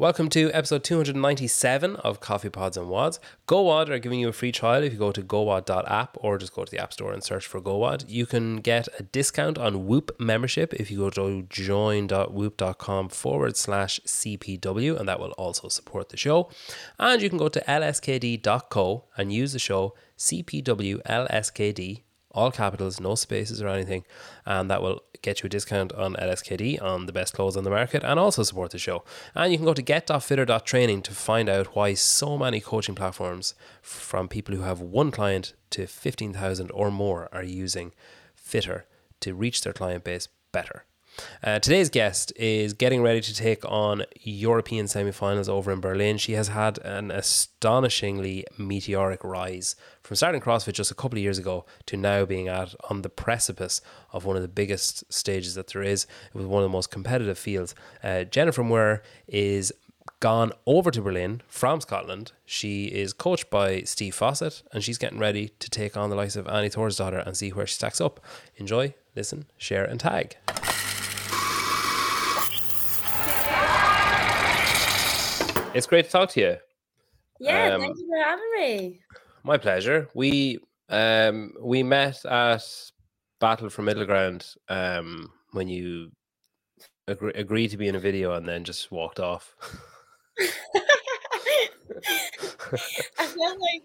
Welcome to episode 297 of Coffee Pods and WODs. GOWOD are giving you a free trial if you go to gowod.app or just go to the App Store and search for GOWOD. You can get a discount on Whoop membership if you go to join.whoop.com forward slash CPW, and that will also support the show. And you can go to lskd.co and use the show CPW LSKD all capitals, no spaces or anything, and that will get you a discount on LSKD on the best clothes on the market and also support the show. And you can go to get.fitr.training to find out why so many coaching platforms from people who have one client to 15,000 or more are using Fitr to reach their client base better. Uh, today's guest is getting ready to take on European semi-finals over in Berlin. She has had an astonishingly meteoric rise from starting CrossFit just a couple of years ago to now being at on the precipice of one of the biggest stages that there is. It was one of the most competitive fields. Uh, Jennifer Muir is gone over to Berlin from Scotland. She is coached by Steve Fawcett and she's getting ready to take on the likes of Annie Thorisdottir and see where she stacks up. Enjoy, listen, share, and tag. It's great to talk to you. Yeah, um, thank you for having me. My pleasure. We um we met at Battle for Middle Ground um when you agree, agreed to be in a video and then just walked off. I felt like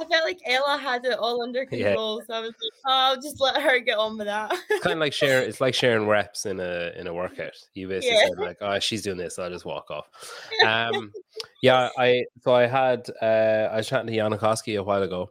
I felt like Ella had it all under control, yeah. so I was like, oh, I'll just let her get on with that. it's kind of like sharing. It's like sharing reps in a in a workout. You basically yeah. said like, oh, she's doing this, I'll just walk off. Um, yeah, I so I had uh, I was chatting to Jonne Koski a while ago,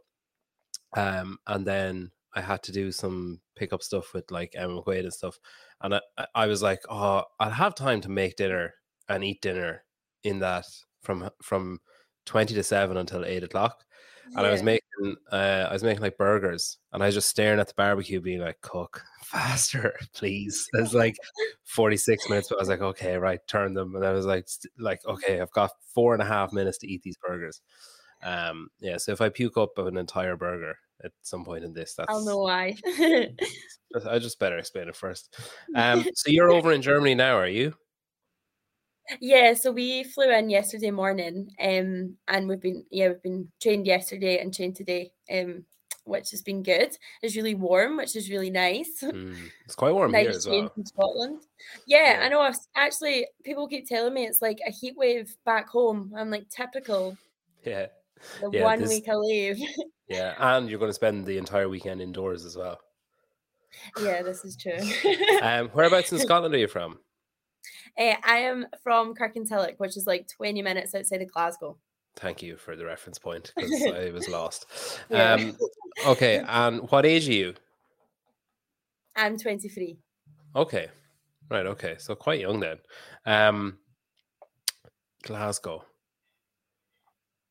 um, and then I had to do some pickup stuff with like Emma McQuaid and stuff, and I I was like, oh, I'll have time to make dinner and eat dinner in that from from 20 to 7 until 8 o'clock and yeah. i was making uh, i was making like burgers and i was just staring at the barbecue being like cook faster please. It's like 46 minutes but i was like okay right turn them and i was like like okay i've got four and a half minutes to eat these burgers. Um yeah so if i puke up an entire burger at some point in this that's i'll know why. I just better explain it first. Um so you're over in germany now are you yeah, so we flew in yesterday morning, um, and we've been yeah we've been trained yesterday and trained today, um, which has been good. It's really warm, which is really nice. Mm, it's quite warm nice here as well. In Scotland. Yeah, yeah, I know. I've, actually, people keep telling me it's like a heat wave back home. I'm like typical. Yeah. The yeah, one this, week I leave. yeah, and you're going to spend the entire weekend indoors as well. Yeah, this is true. um, whereabouts in Scotland are you from? Uh, I am from Kirkintilloch, which is like 20 minutes outside of Glasgow. Thank you for the reference point because I was lost. Yeah. Um, okay, and what age are you? I'm 23. Okay, right. Okay, so quite young then. Um, Glasgow.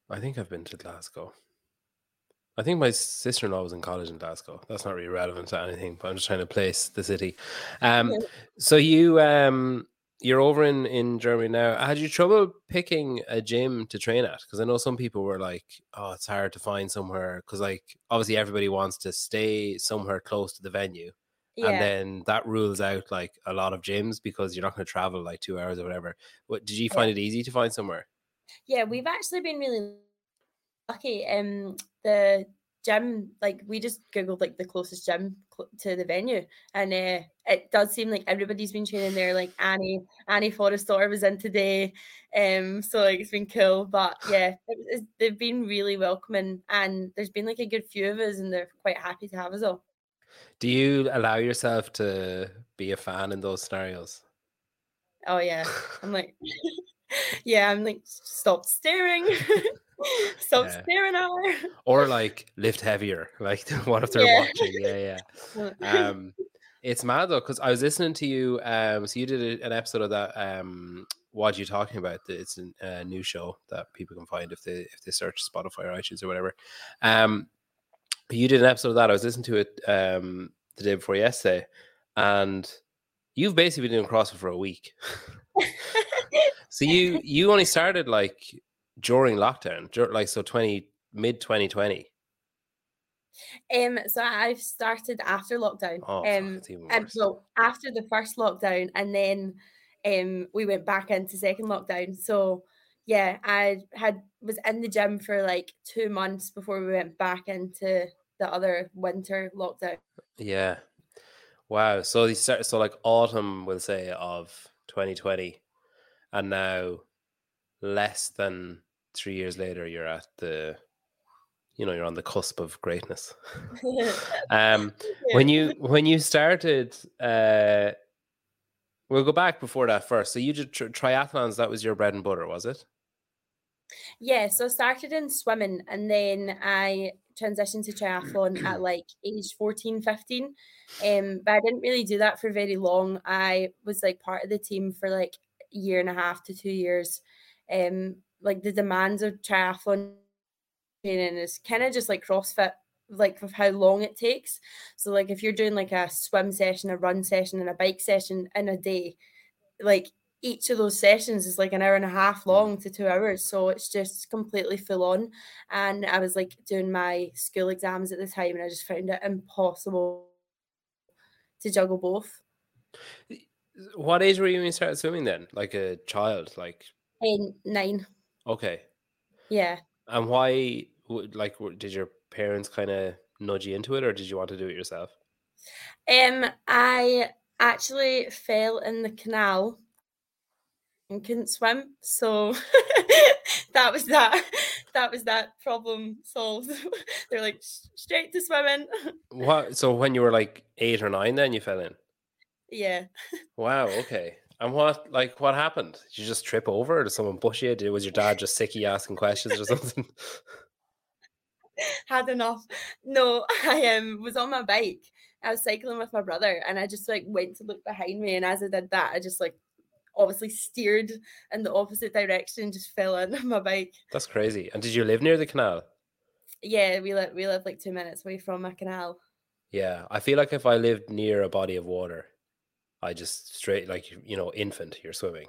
I think I've been to Glasgow. I think my sister in law was in college in Glasgow. That's not really relevant to anything, but I'm just trying to place the city. Um, so you um you're over in in Germany now. Had you trouble picking a gym to train at? Because I know some people were like, "Oh, it's hard to find somewhere." Because like obviously everybody wants to stay somewhere close to the venue, yeah. and then that rules out like a lot of gyms because you're not going to travel like two hours or whatever. What did you find yeah. it easy to find somewhere? Yeah, we've actually been really lucky. Um, the gym like we just googled like the closest gym cl- to the venue and uh, it does seem like everybody's been training there like annie annie Thorisdottir was in today um so like it's been cool but yeah it, they've been really welcoming and there's been like a good few of us and they're quite happy to have us all. Do you allow yourself to be a fan in those scenarios? Oh yeah. I'm like yeah i'm like stop staring Stop yeah. staring at her. Or like lift heavier. Like what if they're yeah. watching? Yeah, yeah. Um, it's mad though because I was listening to you. Um, so you did an episode of that. Um, what are you talking about? It's a new show that people can find if they if they search Spotify or iTunes or whatever. Um, you did an episode of that. I was listening to it um the day before yesterday, and you've basically been doing CrossFit for a week. so you you only started like during lockdown, like so twenty mid twenty twenty. Um, so I've started after lockdown. Oh, um, and so after the first lockdown, and then um, we went back into second lockdown. So yeah, I had was in the gym for like two months before we went back into the other winter lockdown. Yeah. Wow. So these start, so like autumn, we'll say of 2020, and now less than three years later, you're at the, you know, you're on the cusp of greatness. um, when you when you started, uh, we'll go back before that first. So you did tri- triathlons. That was your bread and butter, was it? Yeah, so I started in swimming and then I transitioned to triathlon at like age 14, 15. Um, but I didn't really do that for very long. I was like part of the team for like a year and a half to two years. Um, like the demands of triathlon training is kind of just like CrossFit, like with how long it takes. So like if you're doing like a swim session, a run session, and a bike session in a day, like each of those sessions is like an hour and a half mm. long to two hours. So it's just completely full on. And I was like doing my school exams at the time and I just found it impossible to juggle both. What age were you when you started swimming then? Like a child? Like In nine. Okay. Yeah. And why like did your parents kind of nudge you into it or did you want to do it yourself? Um I actually fell in the canal and couldn't swim. So that was that. That was that problem solved. They're like straight to swimming. What? So when you were like eight or nine, then you fell in. Yeah. Wow. Okay. And what like what happened? Did you just trip over? Or did someone push you? Did, was your dad just sicky asking questions or something? Had enough. No, I um was on my bike. I was cycling with my brother and I just like went to look behind me and as I did that I just like obviously steered in the opposite direction and just fell on my bike. That's crazy. And did you live near the canal? Yeah, we live we live like two minutes away from a canal. Yeah, I feel like if I lived near a body of water, I just straight like you know infant you're swimming.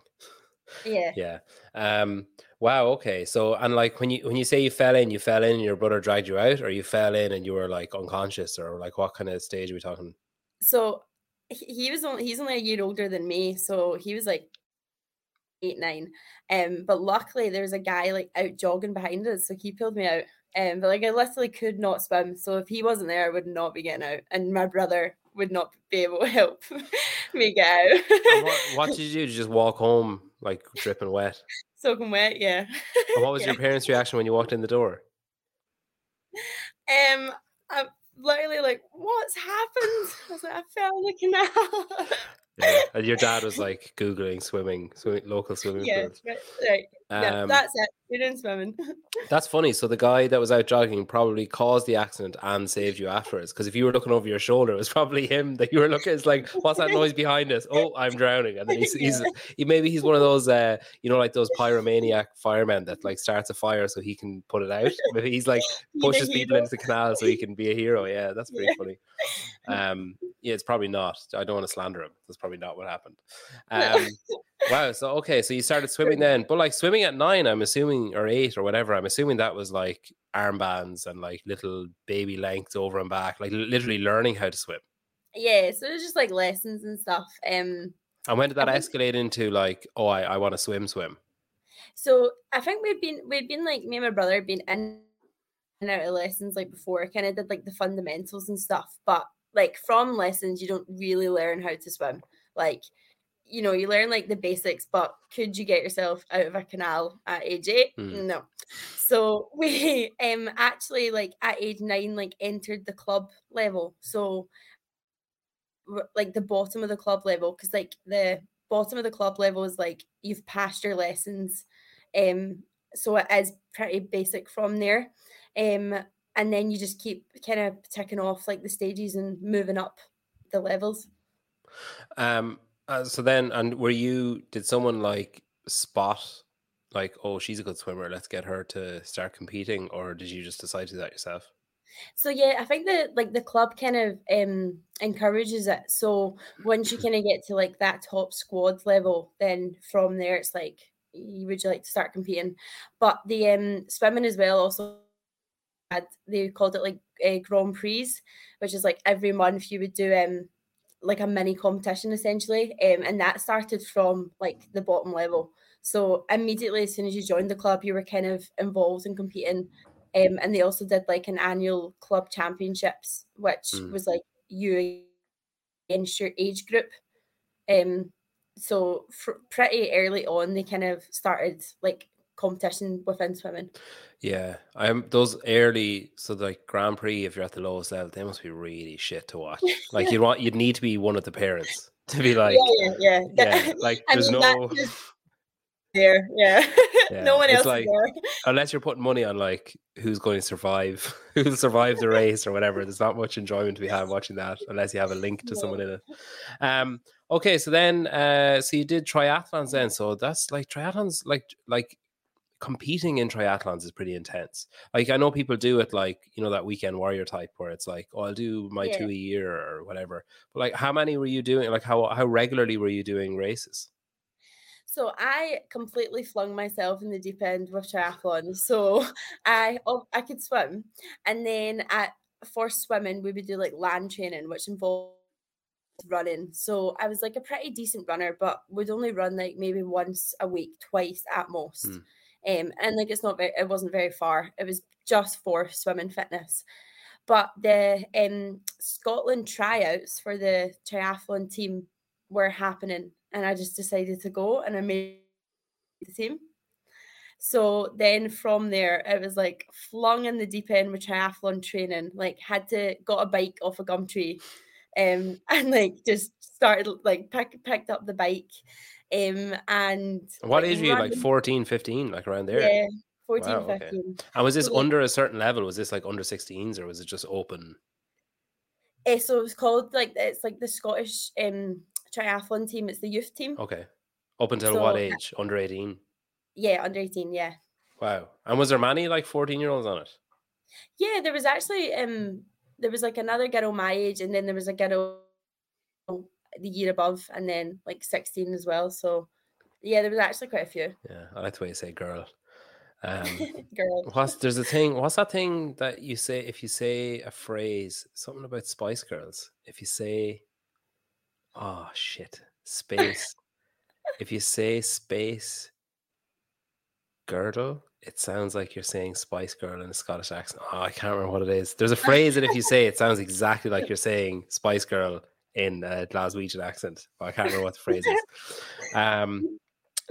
Yeah. Yeah. Um. Wow. Okay. So and like when you when you say you fell in, you fell in, and your brother dragged you out, or you fell in and you were like unconscious, or like what kind of stage are we talking? So he was only he's only a year older than me, so he was like eight nine. Um, but luckily there was a guy like out jogging behind us, so he pulled me out. Um, but like I literally could not swim, so if he wasn't there, I would not be getting out, and my brother would not be able to help me out. what, what, did you do? Did you just walk home like dripping wet? Soaking wet, yeah. And what was yeah. your parents' reaction when you walked in the door? Um, I'm literally like, what's happened? I was like, I fell in the canal. yeah. And your dad was like googling swimming, swimming local swimming yeah, pools. Right, right. Um, yeah, that's it. We didn't swimming. that's funny. So the guy that was out jogging probably caused the accident and saved you afterwards. Because if you were looking over your shoulder, it was probably him that you were looking. At. It's like, what's that noise behind us? Oh, I'm drowning. And then he's, he's he, maybe he's one of those, uh, you know, like those pyromaniac firemen that like starts a fire so he can put it out. Maybe he's like pushes people into the canal so he can be a hero. Yeah, that's pretty yeah. funny. Um, yeah, it's probably not. I don't want to slander him. That's probably not what happened. Um, wow. So okay, so you started swimming then, but like swimming at nine, I'm assuming, or eight or whatever. I'm assuming that was like armbands and like little baby lengths over and back, like literally learning how to swim. Yeah, so it was just like lessons and stuff. Um, and when did that escalate into like, oh, I, I want to swim, swim? So I think we'd been we'd been like me and my brother had been in and out of lessons like before, kind of did like the fundamentals and stuff. But like from lessons, you don't really learn how to swim. Like you know, you learn like the basics, but could you get yourself out of a canal at age eight? Mm. No. So we um actually like at age nine, like entered the club level. So like the bottom of the club level, because like the bottom of the club level is like you've passed your lessons. Um, so it is pretty basic from there. Um, and then you just keep kind of ticking off like the stages and moving up the levels. Um uh, so then, and were you? Did someone like spot, like, oh, she's a good swimmer. Let's get her to start competing, or did you just decide to do that yourself? So yeah, I think that like the club kind of um encourages it. So once you kind of get to like that top squad level, then from there it's like would you like to start competing? But the um swimming as well also had they called it like a Grand Prix, which is like every month you would do um like a mini competition essentially. Um, and that started from like the bottom level. So immediately as soon as you joined the club, you were kind of involved in competing. Um, and they also did like an annual club championships, which Mm. was like you against your age group. Um, so fr- pretty early on, they kind of started like competition within swimming. Yeah, I'm those early so like Grand Prix. If you're at the lowest level, they must be really shit to watch. Like you'd want, you'd need to be one of the parents to be like, yeah, yeah, yeah. yeah, like I there's mean, no, there, yeah. Yeah, no one it's else like- there. unless you're putting money on like who's going to survive, who'll survive the race or whatever. There's not much enjoyment to be had watching that unless you have a link to someone in it. Um, okay, so then, uh, so you did triathlons then. So that's like triathlons, like like competing in triathlons is pretty intense. Like I know people do it like you know that weekend warrior type where it's like, oh, I'll do my Yeah. two a year or whatever. But like, how many were you doing? Like how how regularly were you doing races? So I completely flung myself in the deep end with triathlon. So I oh, I could swim, and then at for swimming we would do like land training, which involved running. So I was like a pretty decent runner, but would only run like maybe once a week, twice at most. Mm. Um, and like it's not very, it wasn't very far. It was just for swimming fitness. But the um Scotland tryouts for the triathlon team were happening and I just decided to go and I made the team. So then from there, it was like flung in the deep end with triathlon training, like had to got a bike off a Gumtree um, and like just started like pick, picked up the bike um, and What age were you? Like random- 14, 15, like around there? Yeah, 14, Wow, okay. 15. And was this Yeah. under a certain level? Was this like under 16s or was it just open? Eh, so it's called like it's like the Scottish um triathlon team. It's the youth team. Okay. Up until what So- age? Under 18. Yeah, under 18, yeah. Wow. And was there many like 14 year olds on it? Yeah, there was actually um there was like another girl my age and then there was a girl the year above and then like 16 as well. So yeah, there was actually quite a few. Yeah. I like the way you say girl. Um, Girl. what's there's a thing, what's that thing that you say if you say a phrase, something about Spice Girls? If you say, oh shit, space. if you say space girdle, it sounds like you're saying Spice Girl in a Scottish accent. Oh, I can't remember what it is. There's a phrase that if you say it sounds exactly like you're saying Spice Girl in a Glaswegian accent. But I can't remember what the phrase is. Um,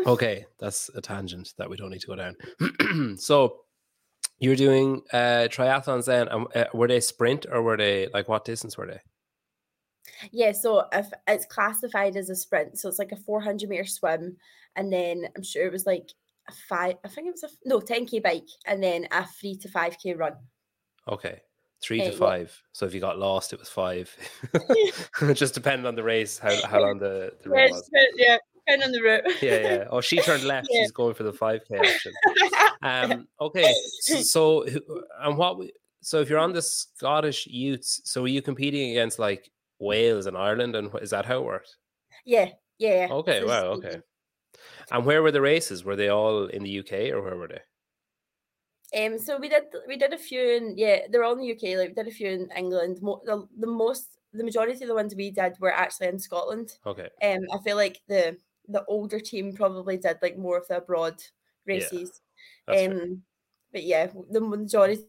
okay, that's a tangent that we don't need to go down. so you're doing uh, triathlons then. And, uh, were they sprint or were they like what distance were they? Yeah, so if it's classified as a sprint, so it's like a 400 meter swim, and then I'm sure it was like a five, I think it was a no 10k bike, and then a three to 5k run. Okay. Three to five. So if you got lost, it was five. it just depended on the race, how, how long the, the Yeah, route was. yeah, kind on the route. Yeah, yeah. Oh, she turned left. Yeah. She's going for the 5K option. Um, okay. So, so and what, we- so if you're on the Scottish youths, so are you competing against like Wales and Ireland? And is that how it worked? yeah, yeah. yeah. Okay. So Wow. Okay. And where were the races? Were they all in the UK or where were they? Um, so we did we did a few in yeah, they're all in the UK. Like we did a few in England. Mo- the, the most the majority of the ones we did were actually in Scotland. Okay. Um, I feel like the the older team probably did like more of the abroad races. Fair. um, but yeah, the majority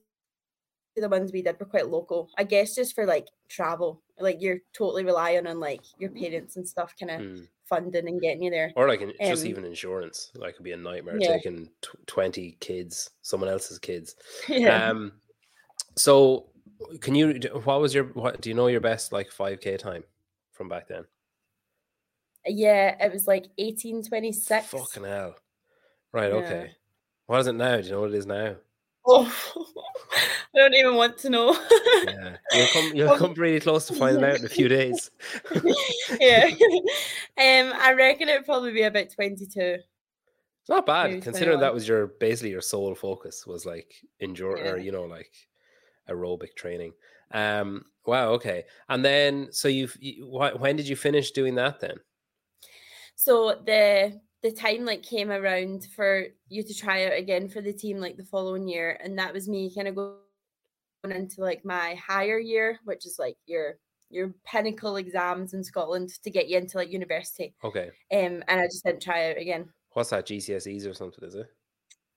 of the ones we did were quite local. I guess just for like travel, like you're totally relying on like your parents and stuff, kind of Mm. Funding and getting you there. Or like just Um, even insurance, like it'd be a nightmare yeah. taking tw- 20 kids, someone else's kids. yeah. Um, so can you, what was your, what, do you know your best like 5K time from back then? yeah, it was like eighteen twenty six. Fucking hell. Right. Yeah. Okay. What is it now? Do you know what it is now? Oh, I don't even want to know. Yeah. You'll come, you'll come really close to finding out in a few days. yeah. um, I reckon it'd probably be about 22. It's not bad Maybe considering that was your basically your sole focus was like endure or you know like aerobic training. Um. Wow. Okay. And then so you've you, wh- when did you finish doing that then? So the the time like came around for you to try out again for the team like the following year, and that was me kind of going into like my higher year, which is like your your pinnacle exams in Scotland to get you into like university. Okay. Um, and I just didn't try out again. What's that? GCSEs or something? Is it?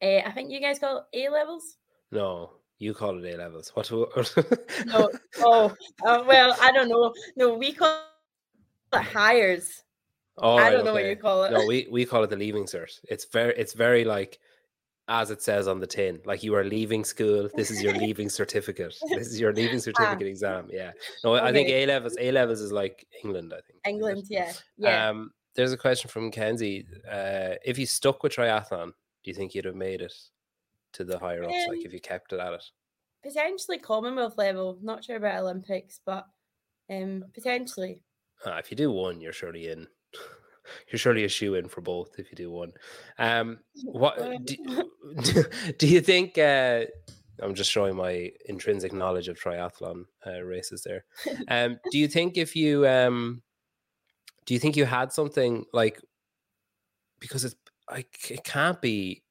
Uh, I think you guys call A levels. No, you call it A levels. What? no. Oh, uh, well, I don't know. No, we call it Highers. Oh, I don't know what you call it. No, we we call it the leaving cert. It's very it's very like as it says on the tin, like you are leaving school. This is your leaving certificate. This is your leaving certificate exam. Yeah. No, I think Ah. A levels. A levels is like England. I think. England, yeah, yeah. Um, there's a question from Kenzie. Uh, if you stuck with triathlon, do you think you'd have made it to the higher ups? like Um, if you kept it at it? potentially Commonwealth level. Not sure about Olympics, but um, potentially. Uh, if you do one, you're surely in. You're surely a shoe in for both if you do one. Um, what do, do you think? Uh, I'm just showing my intrinsic knowledge of triathlon uh, races there. Um, do you think if you um, do you think you had something like because it's like it can't be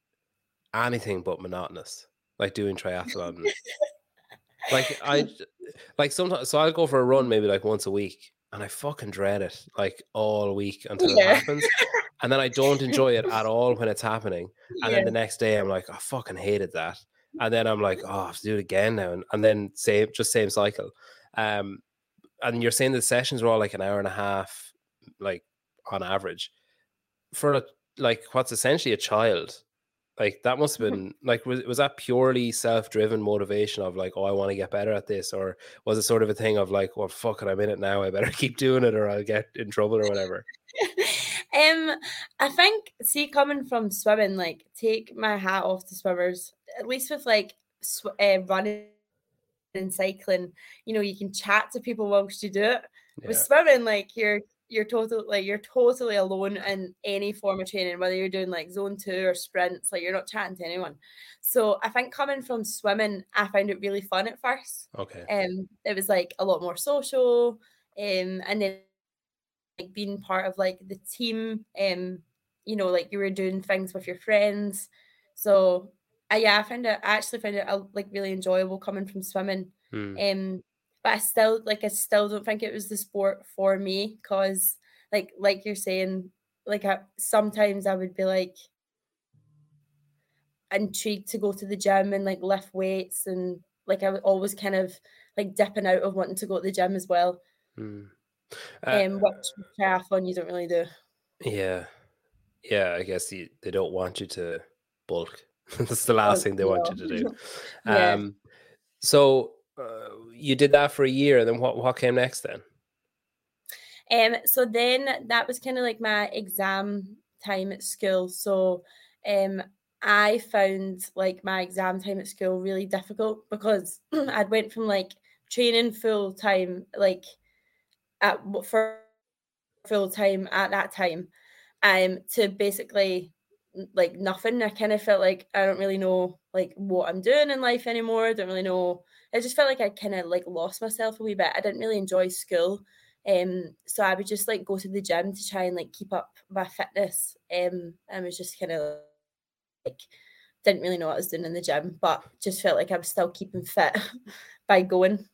anything but monotonous, like doing triathlon. like I like sometimes so I'll go for a run maybe like once a week and I fucking dread it like all week until Yeah. it happens. And then I don't enjoy it at all when it's happening. And Yeah. then the next day I'm like, I fucking hated that. And then I'm like, oh, I have to do it again now. And, and then same just same cycle. Um and you're saying the sessions are all like an hour and a half, like on average. For a, like what's essentially a child, like that must have been like was was that purely self-driven motivation of like, oh, I want to get better at this, or was it sort of a thing of like, well, fuck it, I'm in it now, I better keep doing it, or I'll get in trouble or whatever. um, I think see coming from swimming, like take my hat off to swimmers. At least with like sw- uh, running and cycling, you know, you can chat to people whilst you do it. Yeah. With swimming, like you're you're totally like you're totally alone in any form of training, whether you're doing like zone two or sprints, like you're not chatting to anyone. So I think coming from swimming, I found it really fun at first. Okay. um it was like a lot more social um and then like being part of like the team um you know like you were doing things with your friends so I yeah I found it I actually found it uh, like really enjoyable coming from swimming Hmm. um but I still like I still don't think it was the sport for me because like like you're saying like I, sometimes I would be like intrigued to go to the gym and like lift weights and like I was always kind of like dipping out of wanting to go to the gym as well. Hmm. Uh, Um, which triathlon you don't really do. yeah, yeah. I guess you, they don't want you to bulk. That's the last thing they want you to do. Yeah. Um, so you did that for a year, and then what? What came next then? Um, so then that was kind of like my exam time at school. So um I found like my exam time at school really difficult because I'd went from like training full time, like at for full time at that time, um, to basically like nothing. I kind of felt like I don't really know like what I'm doing in life anymore. I don't really know. I just felt like I kind of like lost myself a wee bit. I didn't really enjoy school. Um, so I would just like go to the gym to try and like keep up my fitness. Um, and was just kind of like didn't really know what I was doing in the gym, but just felt like I was still keeping fit by going.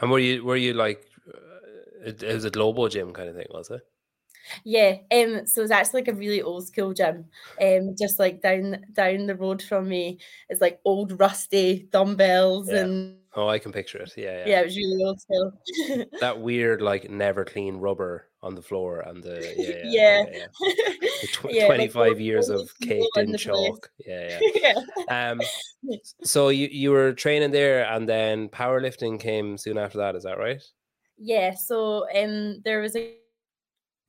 And were you were you like uh, it, it was a global gym kind of thing, was it? Yeah, um, so it's actually like a really old school gym. Um, just like down down the road from me It's like old rusty dumbbells Yeah. and Oh, I can picture it. Yeah, yeah. yeah, it was really old school. That weird like never clean rubber on the floor and the yeah yeah, Yeah. Tw- like twenty five old- years of caked in place. chalk. Yeah, yeah. yeah. Um, so you you were training there, and then powerlifting came soon after that. Is that right? Yeah, so um, there was a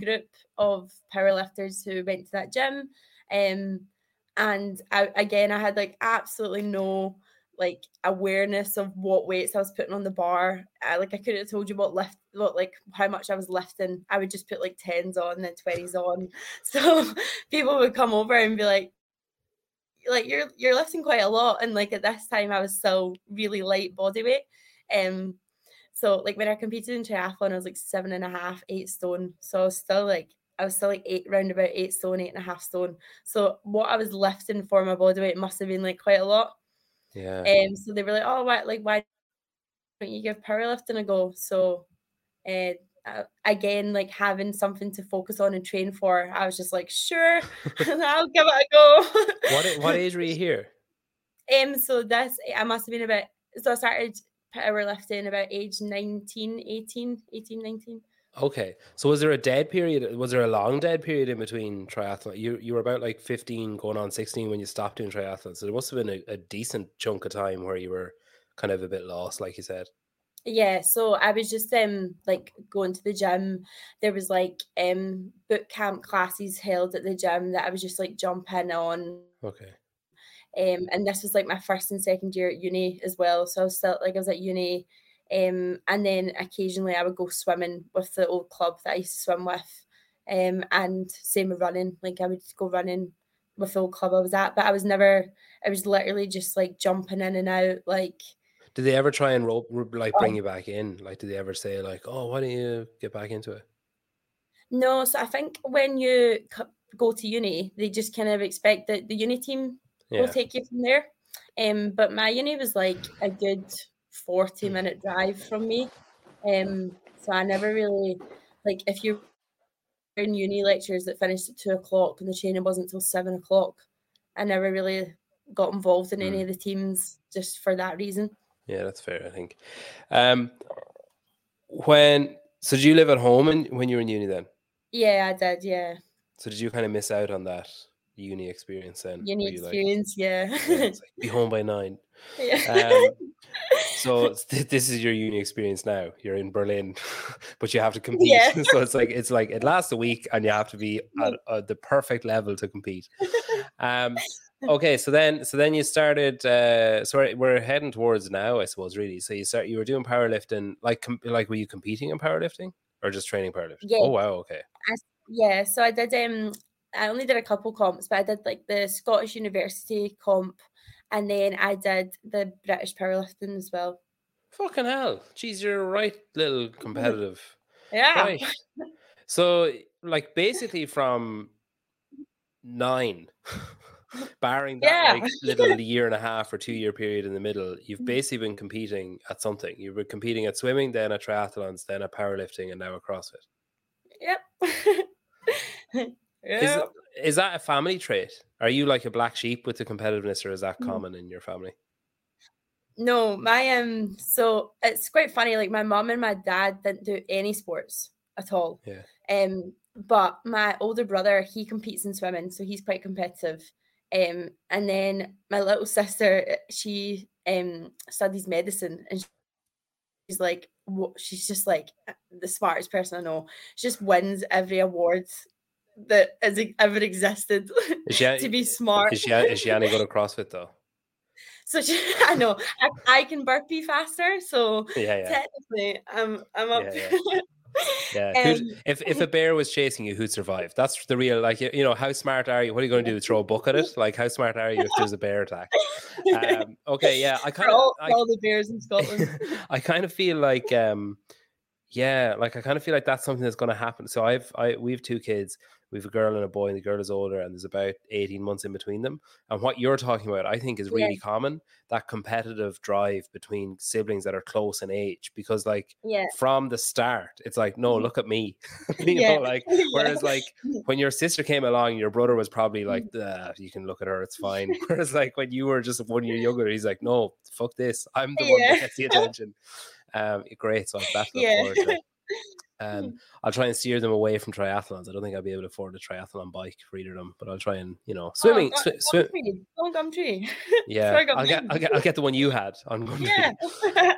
group of powerlifters who went to that gym, um, and I, again, I had like absolutely no like awareness of what weights I was putting on the bar. I, like I couldn't have told you what lift, what like how much I was lifting. I would just put like tens on, then twenties on. So people would come over and be like, like you're you're lifting quite a lot, and like at this time I was still really light body weight. Um, so like when I competed in triathlon, I was like seven and a half, eight stone. So I was still like I was still like eight round about eight stone, eight and a half stone. So what I was lifting for my body weight must have been like quite a lot. Yeah. Um, so they were like, oh, why like why don't you give powerlifting a go? So uh, again, like having something to focus on and train for, I was just like, sure, I'll give it a go. what what age were you here? Um, so this I must have been about so I started powerlifting about age 19, 18, 18, 19. Okay. So was there a dead period? Was there a long dead period in between triathlon? You you were about like 15 going on 16 when you stopped doing triathlon. So there must have been a, a decent chunk of time where you were kind of a bit lost, like you said. Yeah, so I was just um like going to the gym. There was like um boot camp classes held at the gym that I was just like jumping on. Okay. Um, and this was like my first and second year at uni as well. So I was still like I was at uni. Um, and then occasionally I would go swimming with the old club that I used to swim with. Um, and same with running. Like I would go running with the old club I was at, but I was never. I was literally just like jumping in and out. Like, did they ever try and rope like bring oh. you back in? Like, did they ever say like, "Oh, why don't you get back into it"? No. So I think when you go to uni, they just kind of expect that the uni team yeah. will take you from there. Um, but my uni was like a good 40 hmm. minute drive from me. Um, so I never really like if you're in uni lectures that finished at two o'clock and the training wasn't until seven o'clock, I never really got involved in mm. any of the teams just for that reason. Yeah, that's fair, I think. Um when so did you live at home and when you were in uni then? Yeah, I did, yeah. So did you kind of miss out on that uni experience then? Uni experience, like, yeah. yeah like, be home by nine. Yeah. Um, so this is your uni experience now. You're in Berlin, but you have to compete. Yeah. so it's like it's like it lasts a week, and you have to be at, at the perfect level to compete. Um, okay, so then so then you started. Uh, so we're heading towards now, I suppose. Really, so you start. You were doing powerlifting. Like com- like were you competing in powerlifting or just training powerlifting? Yeah. Oh wow. Okay. I, yeah. So I did. Um, I only did a couple comps, but I did like the Scottish University comp, and then I did the British powerlifting as well. Fucking hell. Jeez, you're right little competitive. Yeah. Right. So like basically from nine, barring that yeah. like little year and a half or two year period in the middle, you've mm. basically been competing at something. You've been competing at swimming, then at triathlons, then at powerlifting, and now at CrossFit. Yep. Is, is that a family trait? Are you like a black sheep with the competitiveness, or is that mm. common in your family? No, my um. So it's quite funny. Like my mom and my dad didn't do any sports at all. Yeah. Um, but my older brother he competes in swimming, so he's quite competitive. Um, and then my little sister, she um studies medicine, and she's like. She's just like eh, the smartest person I know. She just wins every award that has ever existed she, to be smart. Is she, is any good at CrossFit though? So she, I know I, I, can burpee faster, so yeah, yeah. technically I'm I'm up. Yeah, yeah. yeah. Um, if if a bear was chasing you, who'd survive? That's the real like you know how smart are you? What are you going to do? Throw a book at it? Like how smart are you if there's a bear attack? Um, okay, yeah, I kind of all, all, the bears in Scotland. I kind of feel like um, yeah, like I kind of feel like that's something that's going to happen. So I've I we have two kids we have a girl and a boy, and the girl is older, and there's about 18 months in between them. And what you're talking about, I think, is really yeah. common that competitive drive between siblings that are close in age. Because, like, yeah. from the start, it's like, no, mm-hmm. look at me. you yeah. know, like, whereas, like, when your sister came along, your brother was probably like, mm. you can look at her, it's fine. whereas, like, when you were just one year younger, he's like, no, fuck this. I'm the one that gets the attention. Um, great. So I'm that forward to um. I'll try and steer them away from triathlons. I don't think I'll be able to afford a triathlon bike for either of them, but I'll try and you know swimming. Oh, sw- swim. Don't come tree. Yeah, I'll get, I'll get I'll get the one you had on Gumtree. Yeah.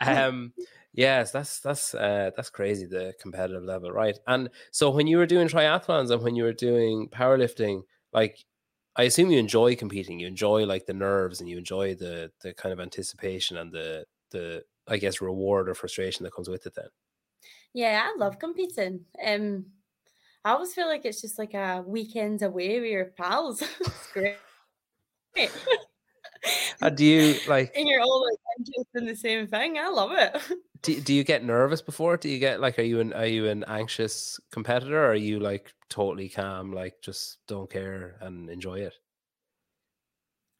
um. Yes, that's that's uh, that's crazy the competitive level, right? And so when you were doing triathlons and when you were doing powerlifting, like I assume you enjoy competing, you enjoy like the nerves and you enjoy the the kind of anticipation and the the I guess reward or frustration that comes with it then. Yeah, I love competing. Um, I always feel like it's just like a weekend away with your pals. it's great. uh, do you like? And you're all like interested in the same thing. I love it. Do, do you get nervous before? Do you get like? Are you an are you an anxious competitor? Or are you like totally calm, like just don't care and enjoy it?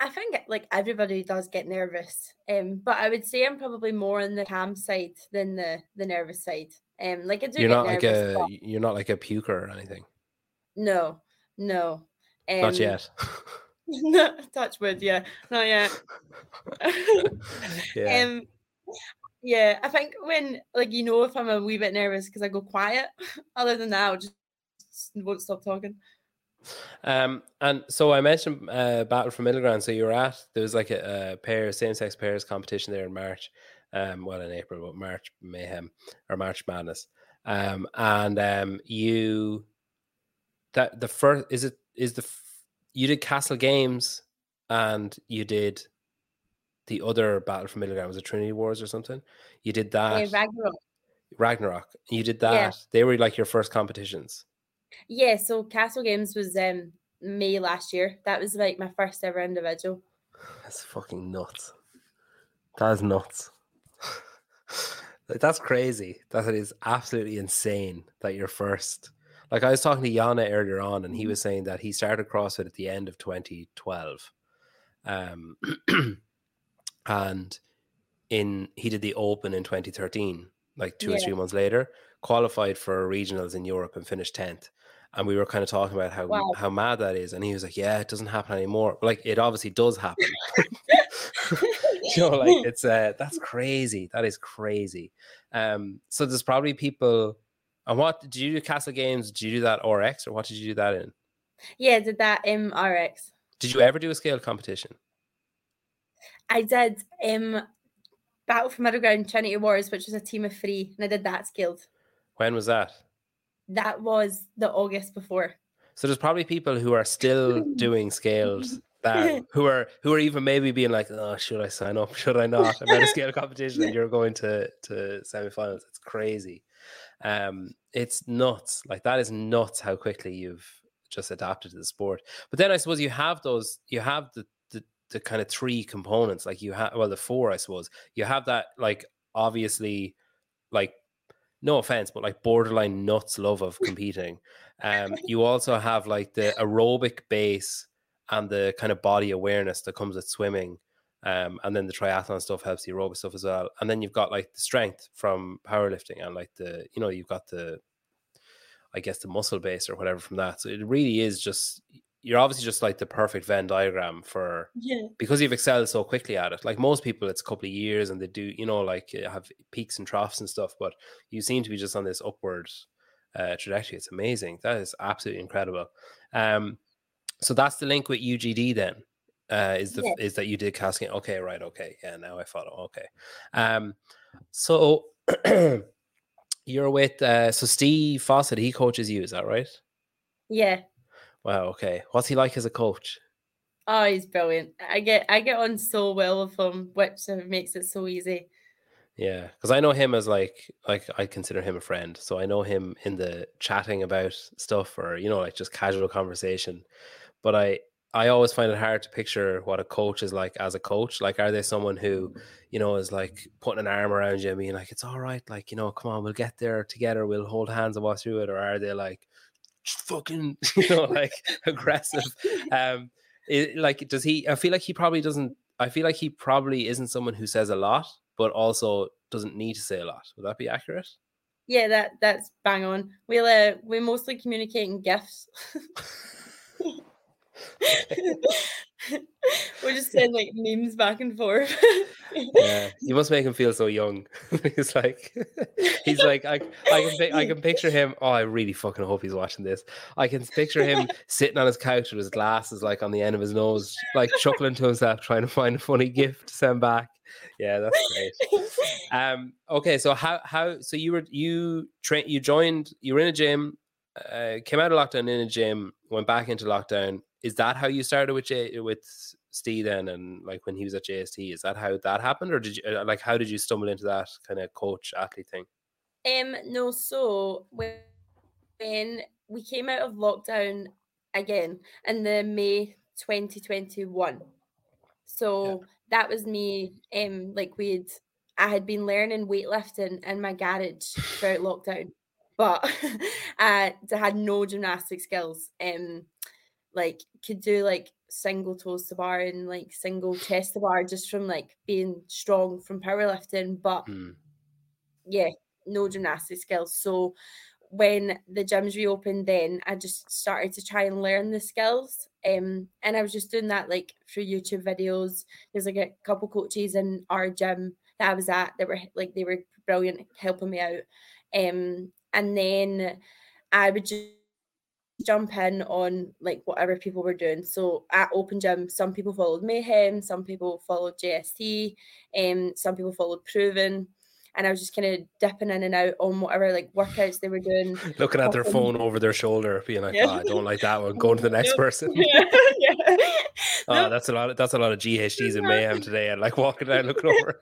I think like everybody does get nervous, um, but I would say I'm probably more on the calm side than the the nervous side. Um, like I do. You're not like a you're not like a puker or anything. no, no. Um, Not yet. no, touch wood, yeah, not yet. yeah. Um, yeah, I think when like you know if I'm a wee bit nervous because I go quiet. Other than that, I'll just won't stop talking. Um, and so I mentioned uh, Battle for Middle Ground. So you were at there was like a, a pair same sex pairs competition there in March. Um, well in April, but March Mayhem or March Madness. Um, and um, you that the first is it is the you did Castle Games and you did the other Battle for Middle Ground was it Trinity Wars or something? You did that Uh, Ragnarok. Ragnarok. You did that. Yeah. They were like your first competitions. Yeah, so Castle Games was um May last year. That was like my first ever individual. That's fucking nuts. That is nuts. Like that's crazy. That is absolutely insane that you're first. Like I was talking to Yana earlier on, and he was saying that he started CrossFit at the end of 2012. Um and in he did the open in 2013, like two or three months later, qualified for regionals in Europe and finished 10th. And we were kind of talking about how Wow. how mad that is. And he was like, Yeah, it doesn't happen anymore. Like it obviously does happen. you know, like it's uh that's crazy. That is crazy. Um, so there's probably people. And what did you do? Castle Games? Did you do that RX or what did you do that in? yeah, did that in RX. Did you ever do a scale competition? I did um Battle for Middle Ground Trinity Wars, which was a team of three, and I did that scaled. When was that? That was the August before. So there's probably people who are still doing scales that who are who are even maybe being like, oh, should I sign up? Should I not? I'm at a scale competition and you're going to to semifinals. It's crazy. Um, it's nuts. Like that is nuts how quickly you've just adapted to the sport. But then I suppose you have those, you have the the, the kind of three components. Like you have well, the four, I suppose. You have that like obviously like no offense, but like borderline nuts love of competing. Um, you also have like the aerobic base and the kind of body awareness that comes with swimming. Um, and then the triathlon stuff helps the aerobic stuff as well. And then you've got like the strength from powerlifting and like the, you know, you've got the, I guess the muscle base or whatever from that. So it really is just, you're obviously just like the perfect Venn diagram for Yeah. because you've excelled so quickly at it. Like most people, it's a couple of years and they do, you know, like uh, have peaks and troughs and stuff. But you seem to be just on this upward uh, trajectory. It's amazing. That is absolutely incredible. Um, so that's the link with UGD then. Uh, is the Yeah. is that you did casting? Okay, right. Okay, yeah. Now I follow. Okay. Um, so you're with uh, so Steve Fawcett. He coaches you. Is that right? Yeah. Wow. Okay. What's he like as a coach? Oh, he's brilliant. I get I get on so well with him, which makes it so easy. Yeah, because I know him as like like I consider him a friend. So I know him in the chatting about stuff or you know like just casual conversation. But I I always find it hard to picture what a coach is like as a coach. Like, are they someone who you know is like putting an arm around you and being like, "It's all right, like you know, come on, we'll get there together. We'll hold hands and walk through it," or are they like fucking you know like aggressive? Um, it, like does he? I feel like he probably doesn't. I feel like he probably isn't someone who says a lot, but also doesn't need to say a lot. Would that be accurate? Yeah, that that's bang on. We'll uh, we mostly communicate in gifs. We're just saying like memes back and forth. Yeah, you must make him feel so young. he's like, he's like, I, I can, I can picture him. Oh, I really fucking hope he's watching this. I can picture him sitting on his couch with his glasses like on the end of his nose, like chuckling to himself, trying to find a funny gift to send back. Yeah, that's great. Um, okay, so how how so you were you train you joined you were in a gym, uh, came out of lockdown in a gym, went back into lockdown. Is that how you started with J with Steve then, and like when he was at JST? Is that how that happened, or did you uh, like how did you stumble into that kind of coach athlete thing? Um, no, so when, when we came out of lockdown again in the May 2021. So that was me, um, like we'd I had been learning weightlifting in my garage throughout lockdown, but I had no gymnastic skills. Um like could do like single toes to bar and like single chest to bar just from like being strong from powerlifting. But Mm. yeah, no gymnastic skills. So when the gyms reopened, then I just started to try and learn the skills. Um, and I was just doing that like through YouTube videos. There's like a couple coaches in our gym that I was at that were like they were brilliant helping me out. Um, and then I would just jump in on like whatever people were doing. So at Open Gym, some people followed Mayhem, some people followed JST, um, some people followed Proven. And I was just kind of dipping in and out on whatever like workouts they were doing. Looking at their phone over their shoulder, being like, Yeah. "Oh, I don't like that one. Going to the next person. yeah. Oh, Nope. that's a lot. Of, that's a lot of GHDs in mayhem today, and like walking down, looking over.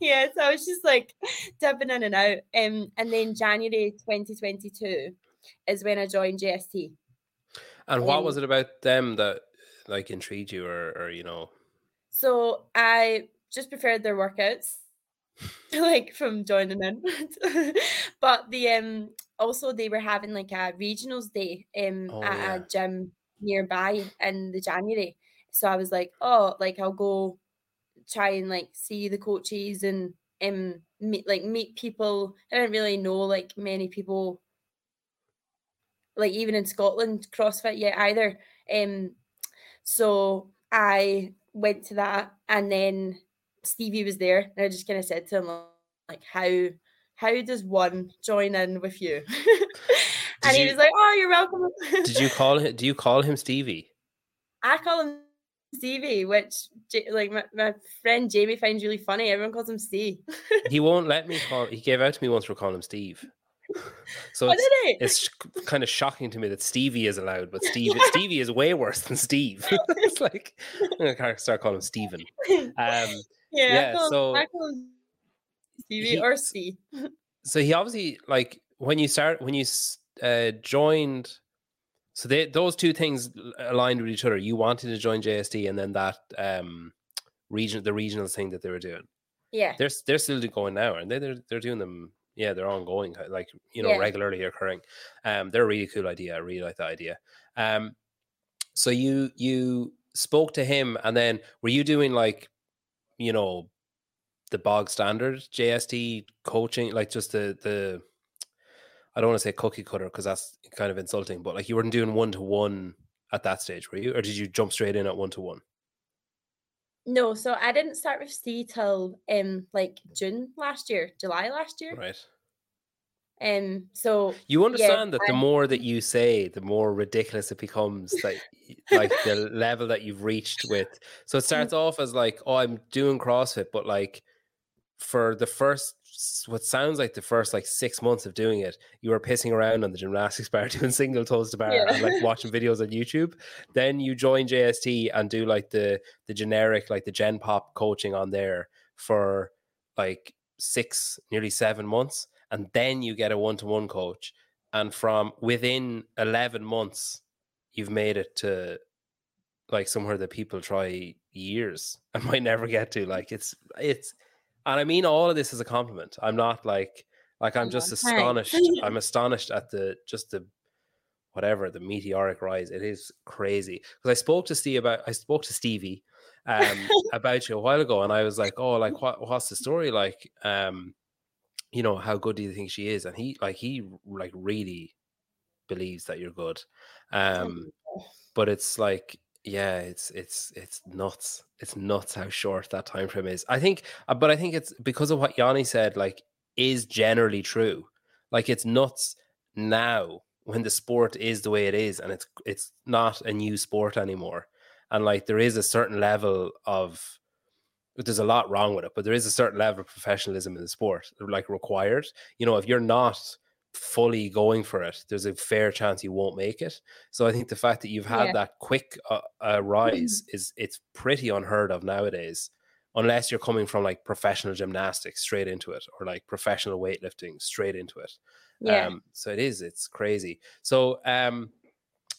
yeah, so I was just like dipping in and out. Um, and then January 2022 is when I joined JST. And what was Um, it about them that like intrigued you, or or you know? So I just preferred their workouts, like from joining in. but the um also they were having like a regionals day um Oh, at yeah. a gym nearby in the January. So I was like, oh, like I'll go try and like see the coaches and um meet like meet people. I didn't really know like many people like even in Scotland CrossFit yet either. Um so I went to that and then Stevie was there and I just kind of said to him like how how does one join in with you? and he was like, Oh, you're welcome. Did you call him? Do you call him Stevie? I call him Stevie, which like my, my friend Jamie finds really funny. Everyone calls him Steve. He won't let me call. He gave out to me once for calling him Steve. So it's, did he? it's sh- kind of shocking to me that Stevie is allowed, but Steve Stevie is way worse than Steve. it's like I'm gonna start calling him Steven. Um, yeah, yeah, I so I Stevie he- or Steve. so he obviously like when you start when you uh, joined. So they those two things aligned with each other. You wanted to join JST, and then that um region the regional thing that they were doing. Yeah, they're they're still going now, and they they're they're doing them. Yeah, they're ongoing, like you know, Yeah. regularly occurring. Um, they're a really cool idea. I really like that idea. Um, so you you spoke to him, and then were you doing like, you know, the bog standard JST coaching, like just the the. I don't want to say cookie cutter because that's kind of insulting, but like you weren't doing one to one at that stage, were you, or did you jump straight in at one to one? No. So I didn't start with Steve till um like June last year, July last year. Right. Um, so You understand that the more that you say, the more ridiculous it becomes. like like the level that you've reached with. So it starts off as like, oh, I'm doing CrossFit, but like for the first, what sounds like the first like six months of doing it, you were pissing around on the gymnastics bar, doing single toes to bar, and like watching videos on YouTube. Then you join JST and do like the the generic, like the Gen Pop coaching on there for like six, nearly seven months, and then you get a one to one coach. And from within eleven months, you've made it to like somewhere that people try years and might never get to. Like it's it's, and I mean all of this is a compliment. I'm not like like I'm Oh, just astonished. I'm astonished at the just the whatever the meteoric rise. It is crazy because I spoke to Steve about I spoke to Stevie um about you a while ago, and I was like, oh, like what what's the story like? Um, you know, how good do you think she is? And he like he like really believes that you're good. Um, but it's like yeah it's it's it's nuts. It's nuts how short that time frame is. I think uh, but i think it's because of what yanni said like is generally true. Like it's nuts now when the sport is the way it is and it's it's not a new sport anymore. And like there is a certain level of there's a lot wrong with it but there is a certain level of professionalism in the sport like required. You know if you're not fully going for it there's a fair chance you won't make it so I think the fact that you've had Yeah. that quick uh, uh, rise is it's pretty unheard of nowadays, unless you're coming from like professional gymnastics straight into it, or like professional weightlifting straight into it. yeah, Um, so it is, it's crazy. So um,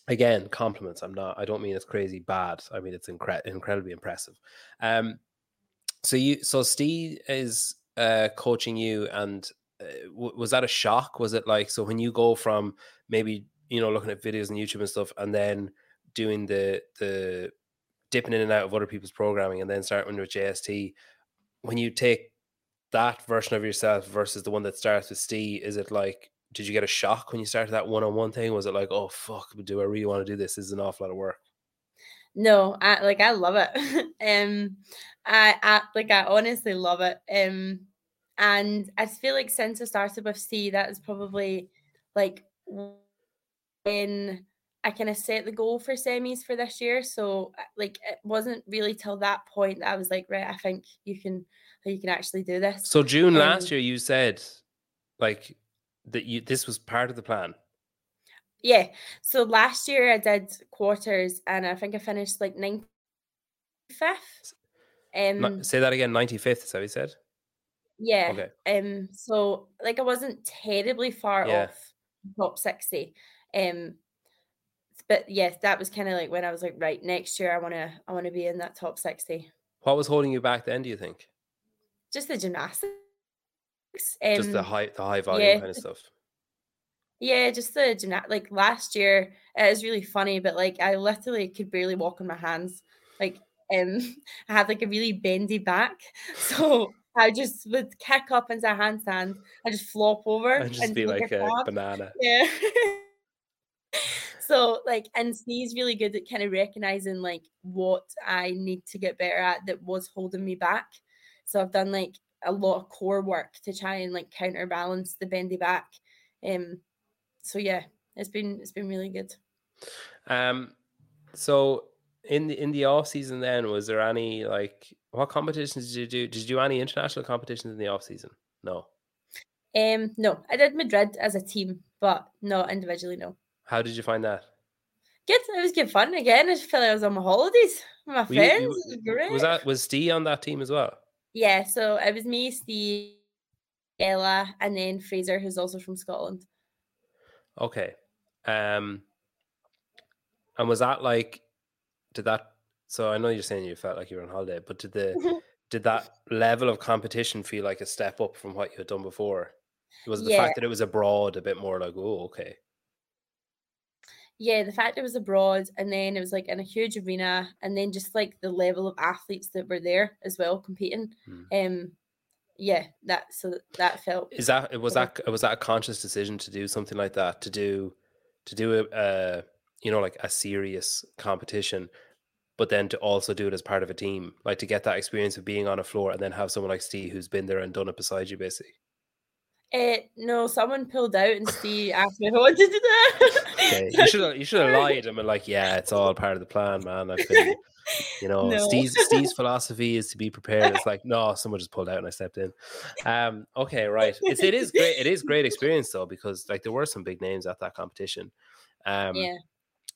again, compliments. I'm not. I don't mean it's crazy bad. I mean it's incre- incredibly impressive. Um, so you, so Steve is uh, coaching you, and uh, w- was that a shock? Was it like so when you go from maybe you know looking at videos on YouTube and stuff, and then doing the the dipping in and out of other people's programming and then starting with JST, when you take that version of yourself versus the one that starts with Steve, is it like did you get a shock when you started that one on one thing? Was it like, oh fuck, do I really want to do this? This is an awful lot of work. No, I like I love it. um I, I like I honestly love it. Um and I feel like since I started with C, that is probably like when I kind of set the goal for semis for this year. So like it wasn't really till that point that I was like, right, I think you can you can actually do this. So June um, last year you said like that you this was part of the plan. Yeah. So last year I did quarters and I think I finished like 95th. Um, Say that again, 95th, is that what you said? Yeah. Okay. Um, so like I wasn't terribly far yeah. off top 60. Um but yes, that was kind of like when I was like, right, next year I wanna I wanna be in that top 60. What was holding you back then, do you think? Just the gymnastics. Um, just the um, high the high volume yeah, kind of stuff. Yeah, just the gymnast. Like last year, it was really funny, but like I literally could barely walk on my hands. Like, um, I had like a really bendy back, so I just would kick up into a handstand. I just flop over and just be like, a, a banana. Yeah. so like, and Steve's really good at kind of recognizing like what I need to get better at that was holding me back. So I've done like a lot of core work to try and like counterbalance the bendy back. Um, so yeah, it's been it's been really good. Um, so in the in the off season, then was there any like what competitions did you do? Did you do any international competitions in the off season? No. Um, no, I did Madrid as a team, but not individually. No. How did you find that? Good. It was good fun again. I felt like I was on my holidays. With my Were friends. You, you, was, great. was that was Steve on that team as well? Yeah. So it was me, Steve, Ella, and then Fraser, who's also from Scotland. Okay. Um and was that like did that so I know you're saying you felt like you were on holiday, but did the did that level of competition feel like a step up from what you had done before? Was it the yeah. fact that it was abroad a bit more like, oh, okay. Yeah, the fact it was abroad and then it was like in a huge arena and then just like the level of athletes that were there as well competing. Hmm. Um yeah, that so that felt is that was that was that a conscious decision to do something like that to do to do a uh, you know like a serious competition, but then to also do it as part of a team, like to get that experience of being on a floor and then have someone like Steve who's been there and done it beside you, basically. Uh, no, someone pulled out and Steve asked me what to do that. okay. You should have you should have lied and been like, yeah, it's all part of the plan, man. I've been you know, no. Steve's, Steve's philosophy is to be prepared. It's like, no, someone just pulled out and I stepped in. Um, okay, right. It's it is great. It is great experience though, because like there were some big names at that competition. Um, yeah.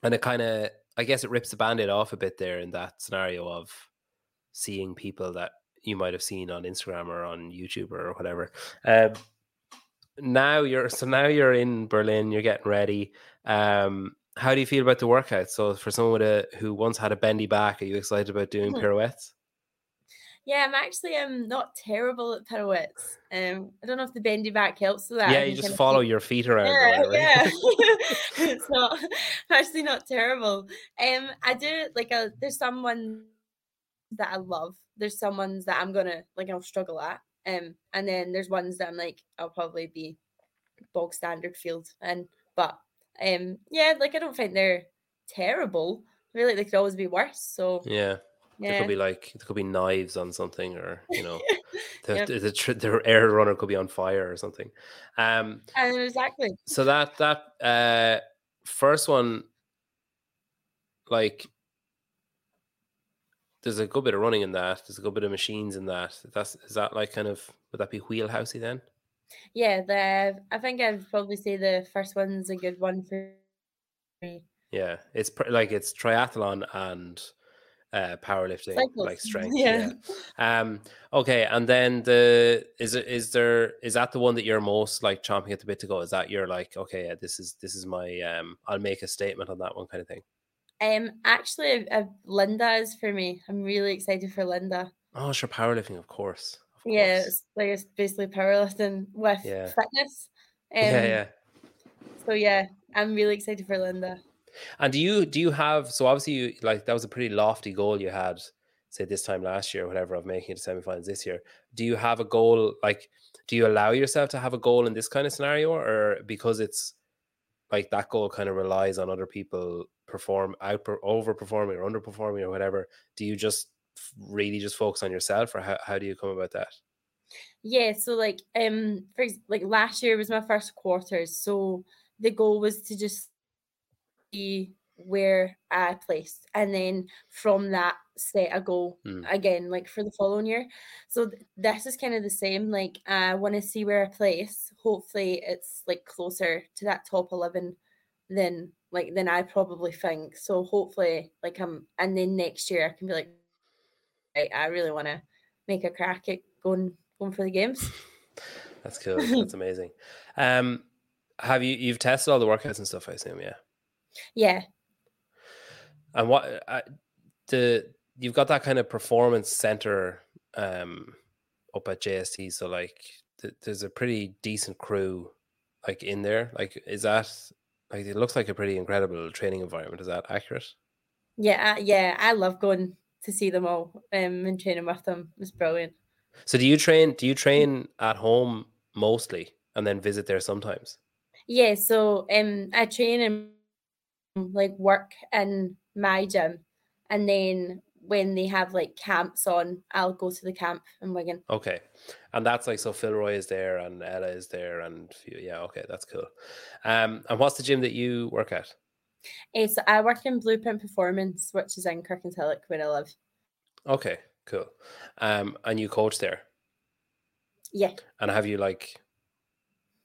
And it kind of, I guess, it rips the band-aid off a bit there in that scenario of seeing people that you might have seen on Instagram or on YouTube or whatever. Um, now you're so now you're in Berlin. You're getting ready. Um, how do you feel about the workout? So for someone a, who once had a bendy back, are you excited about doing mm-hmm. pirouettes? Yeah, I'm actually um not terrible at pirouettes. Um, I don't know if the bendy back helps with that. Yeah, you just follow your feet around. Yeah, yeah. it's not actually not terrible. Um, I do like a, uh, there's someone that I love. There's some ones that I'm gonna like I'll struggle at. Um, and then there's ones that I'm like I'll probably be bog standard field. And but um, yeah, like I don't think they're terrible. I feel like they could always be worse. So yeah. Yeah. There could be like there could be knives on something, or you know, the, yep. the, the, the, air runner could be on fire or something. Um, and exactly. So that that uh, first one, like, there's a good bit of running in that. There's a good bit of machines in that. That's is that like kind of would that be wheelhousey then? Yeah, the I think I'd probably say the first one's a good one for me. Yeah, it's pr- like it's triathlon and uh powerlifting Cycles. like strength yeah. yeah. um okay and then the is it is there is that the one that you're most like chomping at the bit to go is that you're like okay yeah, this is this is my um i'll make a statement on that one kind of thing um actually uh, linda is for me i'm really excited for linda oh sure powerlifting of course yeah, it's like it's basically powerlifting with yeah. fitness. Um, yeah, yeah. So yeah, I'm really excited for Linda. And do you do you have so obviously you like that was a pretty lofty goal you had say this time last year or whatever of making it to semifinals this year. Do you have a goal like do you allow yourself to have a goal in this kind of scenario or because it's like that goal kind of relies on other people perform out overperforming or underperforming or whatever do you just really just focus on yourself or how, how do you come about that yeah so like um for like last year was my first quarters so the goal was to just see where I placed, and then from that set a goal mm. again, like for the following year. So th- this is kind of the same. Like I want to see where I place. Hopefully, it's like closer to that top eleven than like than I probably think. So hopefully, like I'm, and then next year I can be like, I, I really want to make a crack at going going for the games. That's cool. That's amazing. Um, have you you've tested all the workouts and stuff? I assume, yeah. Yeah, and what uh, the you've got that kind of performance center um up at JST, so like th- there's a pretty decent crew like in there. Like, is that like it looks like a pretty incredible training environment? Is that accurate? Yeah, yeah, I love going to see them all um, and training with them. It's brilliant. So, do you train? Do you train at home mostly, and then visit there sometimes? Yeah, so um, I train and like work in my gym, and then when they have like camps on, I'll go to the camp in Wigan. Okay, and that's like so Phil Roy is there and Ella is there and yeah, okay, that's cool. Um, and what's the gym that you work at? Uh, so I work in Blueprint Performance, which is in Kirkintilloch where I live. Okay, cool. Um, and you coach there? Yeah. And have you like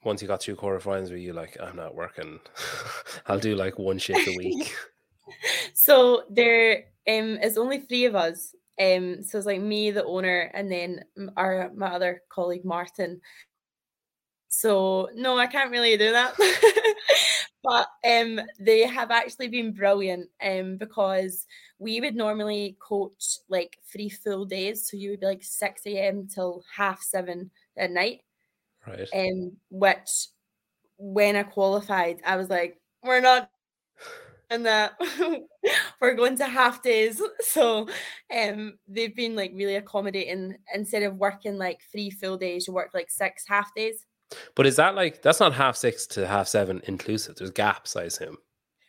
once you got through quarterfinals, were you like, I'm not working, I'll do like one shift a week? so there um is only three of us. Um, so it's like me, the owner, and then our my other colleague Martin. So no, I can't really do that. but um, they have actually been brilliant um, because we would normally coach like three full days. So you would be like 6 a.m. till half seven at night. Right. Um, which when I qualified, I was like, we're not and that we're going to half days. So um they've been like really accommodating instead of working like three full days, you work like six half days. But is that like that's not half six to half seven inclusive? There's gaps, I assume.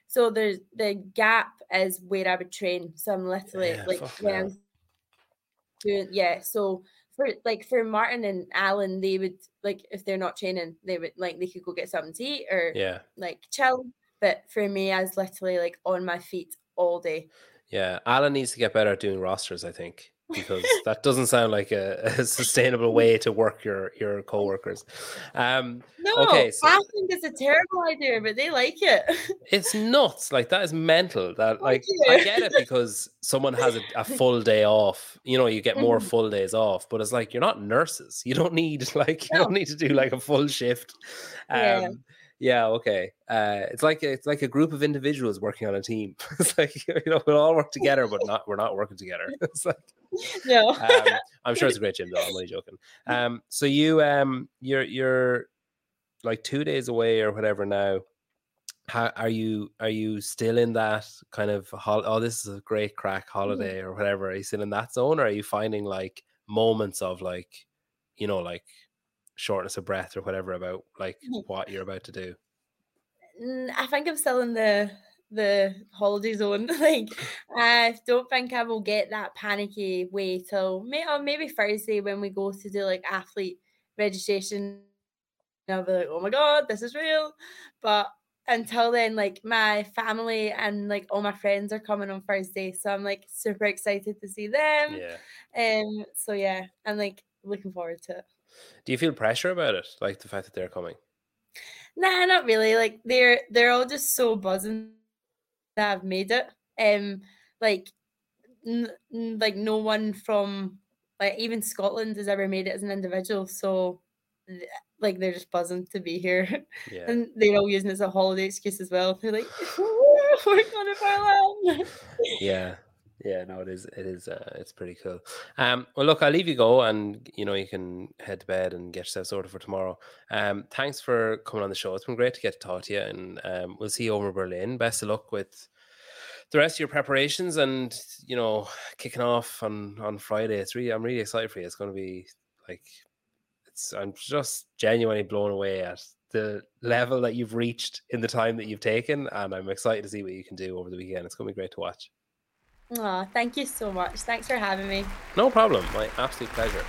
So there's the gap is where I would train. So I'm literally yeah, like when I'm doing yeah. So for like for Martin and Alan, they would like if they're not training, they would like they could go get something to eat or yeah, like chill. But for me, I was literally like on my feet all day. Yeah, Alan needs to get better at doing rosters. I think because that doesn't sound like a, a, sustainable way to work your your coworkers. Um, no, okay, so, I think it's a terrible idea, but they like it. It's nuts. Like that is mental. That like I get it because someone has a, a, full day off. You know, you get more mm-hmm. full days off, but it's like you're not nurses. You don't need like you no. don't need to do like a full shift. Um, yeah yeah, okay. Uh, it's like it's like a group of individuals working on a team. it's like you know we'll all work together, but not we're not working together. It's like no. um, I'm sure it's a great gym though. I'm only joking. Um, so you um you're you're like two days away or whatever now. How are you? Are you still in that kind of hol- oh this is a great crack mm-hmm. holiday or whatever? Are you still in that zone, or are you finding like moments of like you know like shortness of breath or whatever about like mm-hmm. what you're about to do? I think I'm still in the the holiday zone. like I don't think I will get that panicky way till may or maybe Thursday when we go to do like athlete registration. I'll be like, oh my god, this is real. But until then, like my family and like all my friends are coming on Thursday. So I'm like super excited to see them. Yeah. Um so yeah, I'm like looking forward to it. Do you feel pressure about it? Like the fact that they're coming? Nah, not really. Like they're they're all just so buzzing that I've made it. Um, like, n- like no one from like even Scotland has ever made it as an individual. So, like they're just buzzing to be here, yeah. and they're all using it as a holiday excuse as well. They're like, "We're going to Berlin." yeah, Yeah, no, it is. It is. Uh, it's pretty cool. Um, well, look, I'll leave you go, and you know you can head to bed and get yourself sorted for tomorrow. Um, thanks for coming on the show. It's been great to get to talk to you, and um, we'll see you over Berlin. Best of luck with the rest of your preparations, and you know, kicking off on on Friday. It's really, I'm really excited for you. It's going to be like, it's. I'm just genuinely blown away at the level that you've reached in the time that you've taken, and I'm excited to see what you can do over the weekend. It's going to be great to watch. Oh, thank you so much. Thanks for having me. No problem. My absolute pleasure.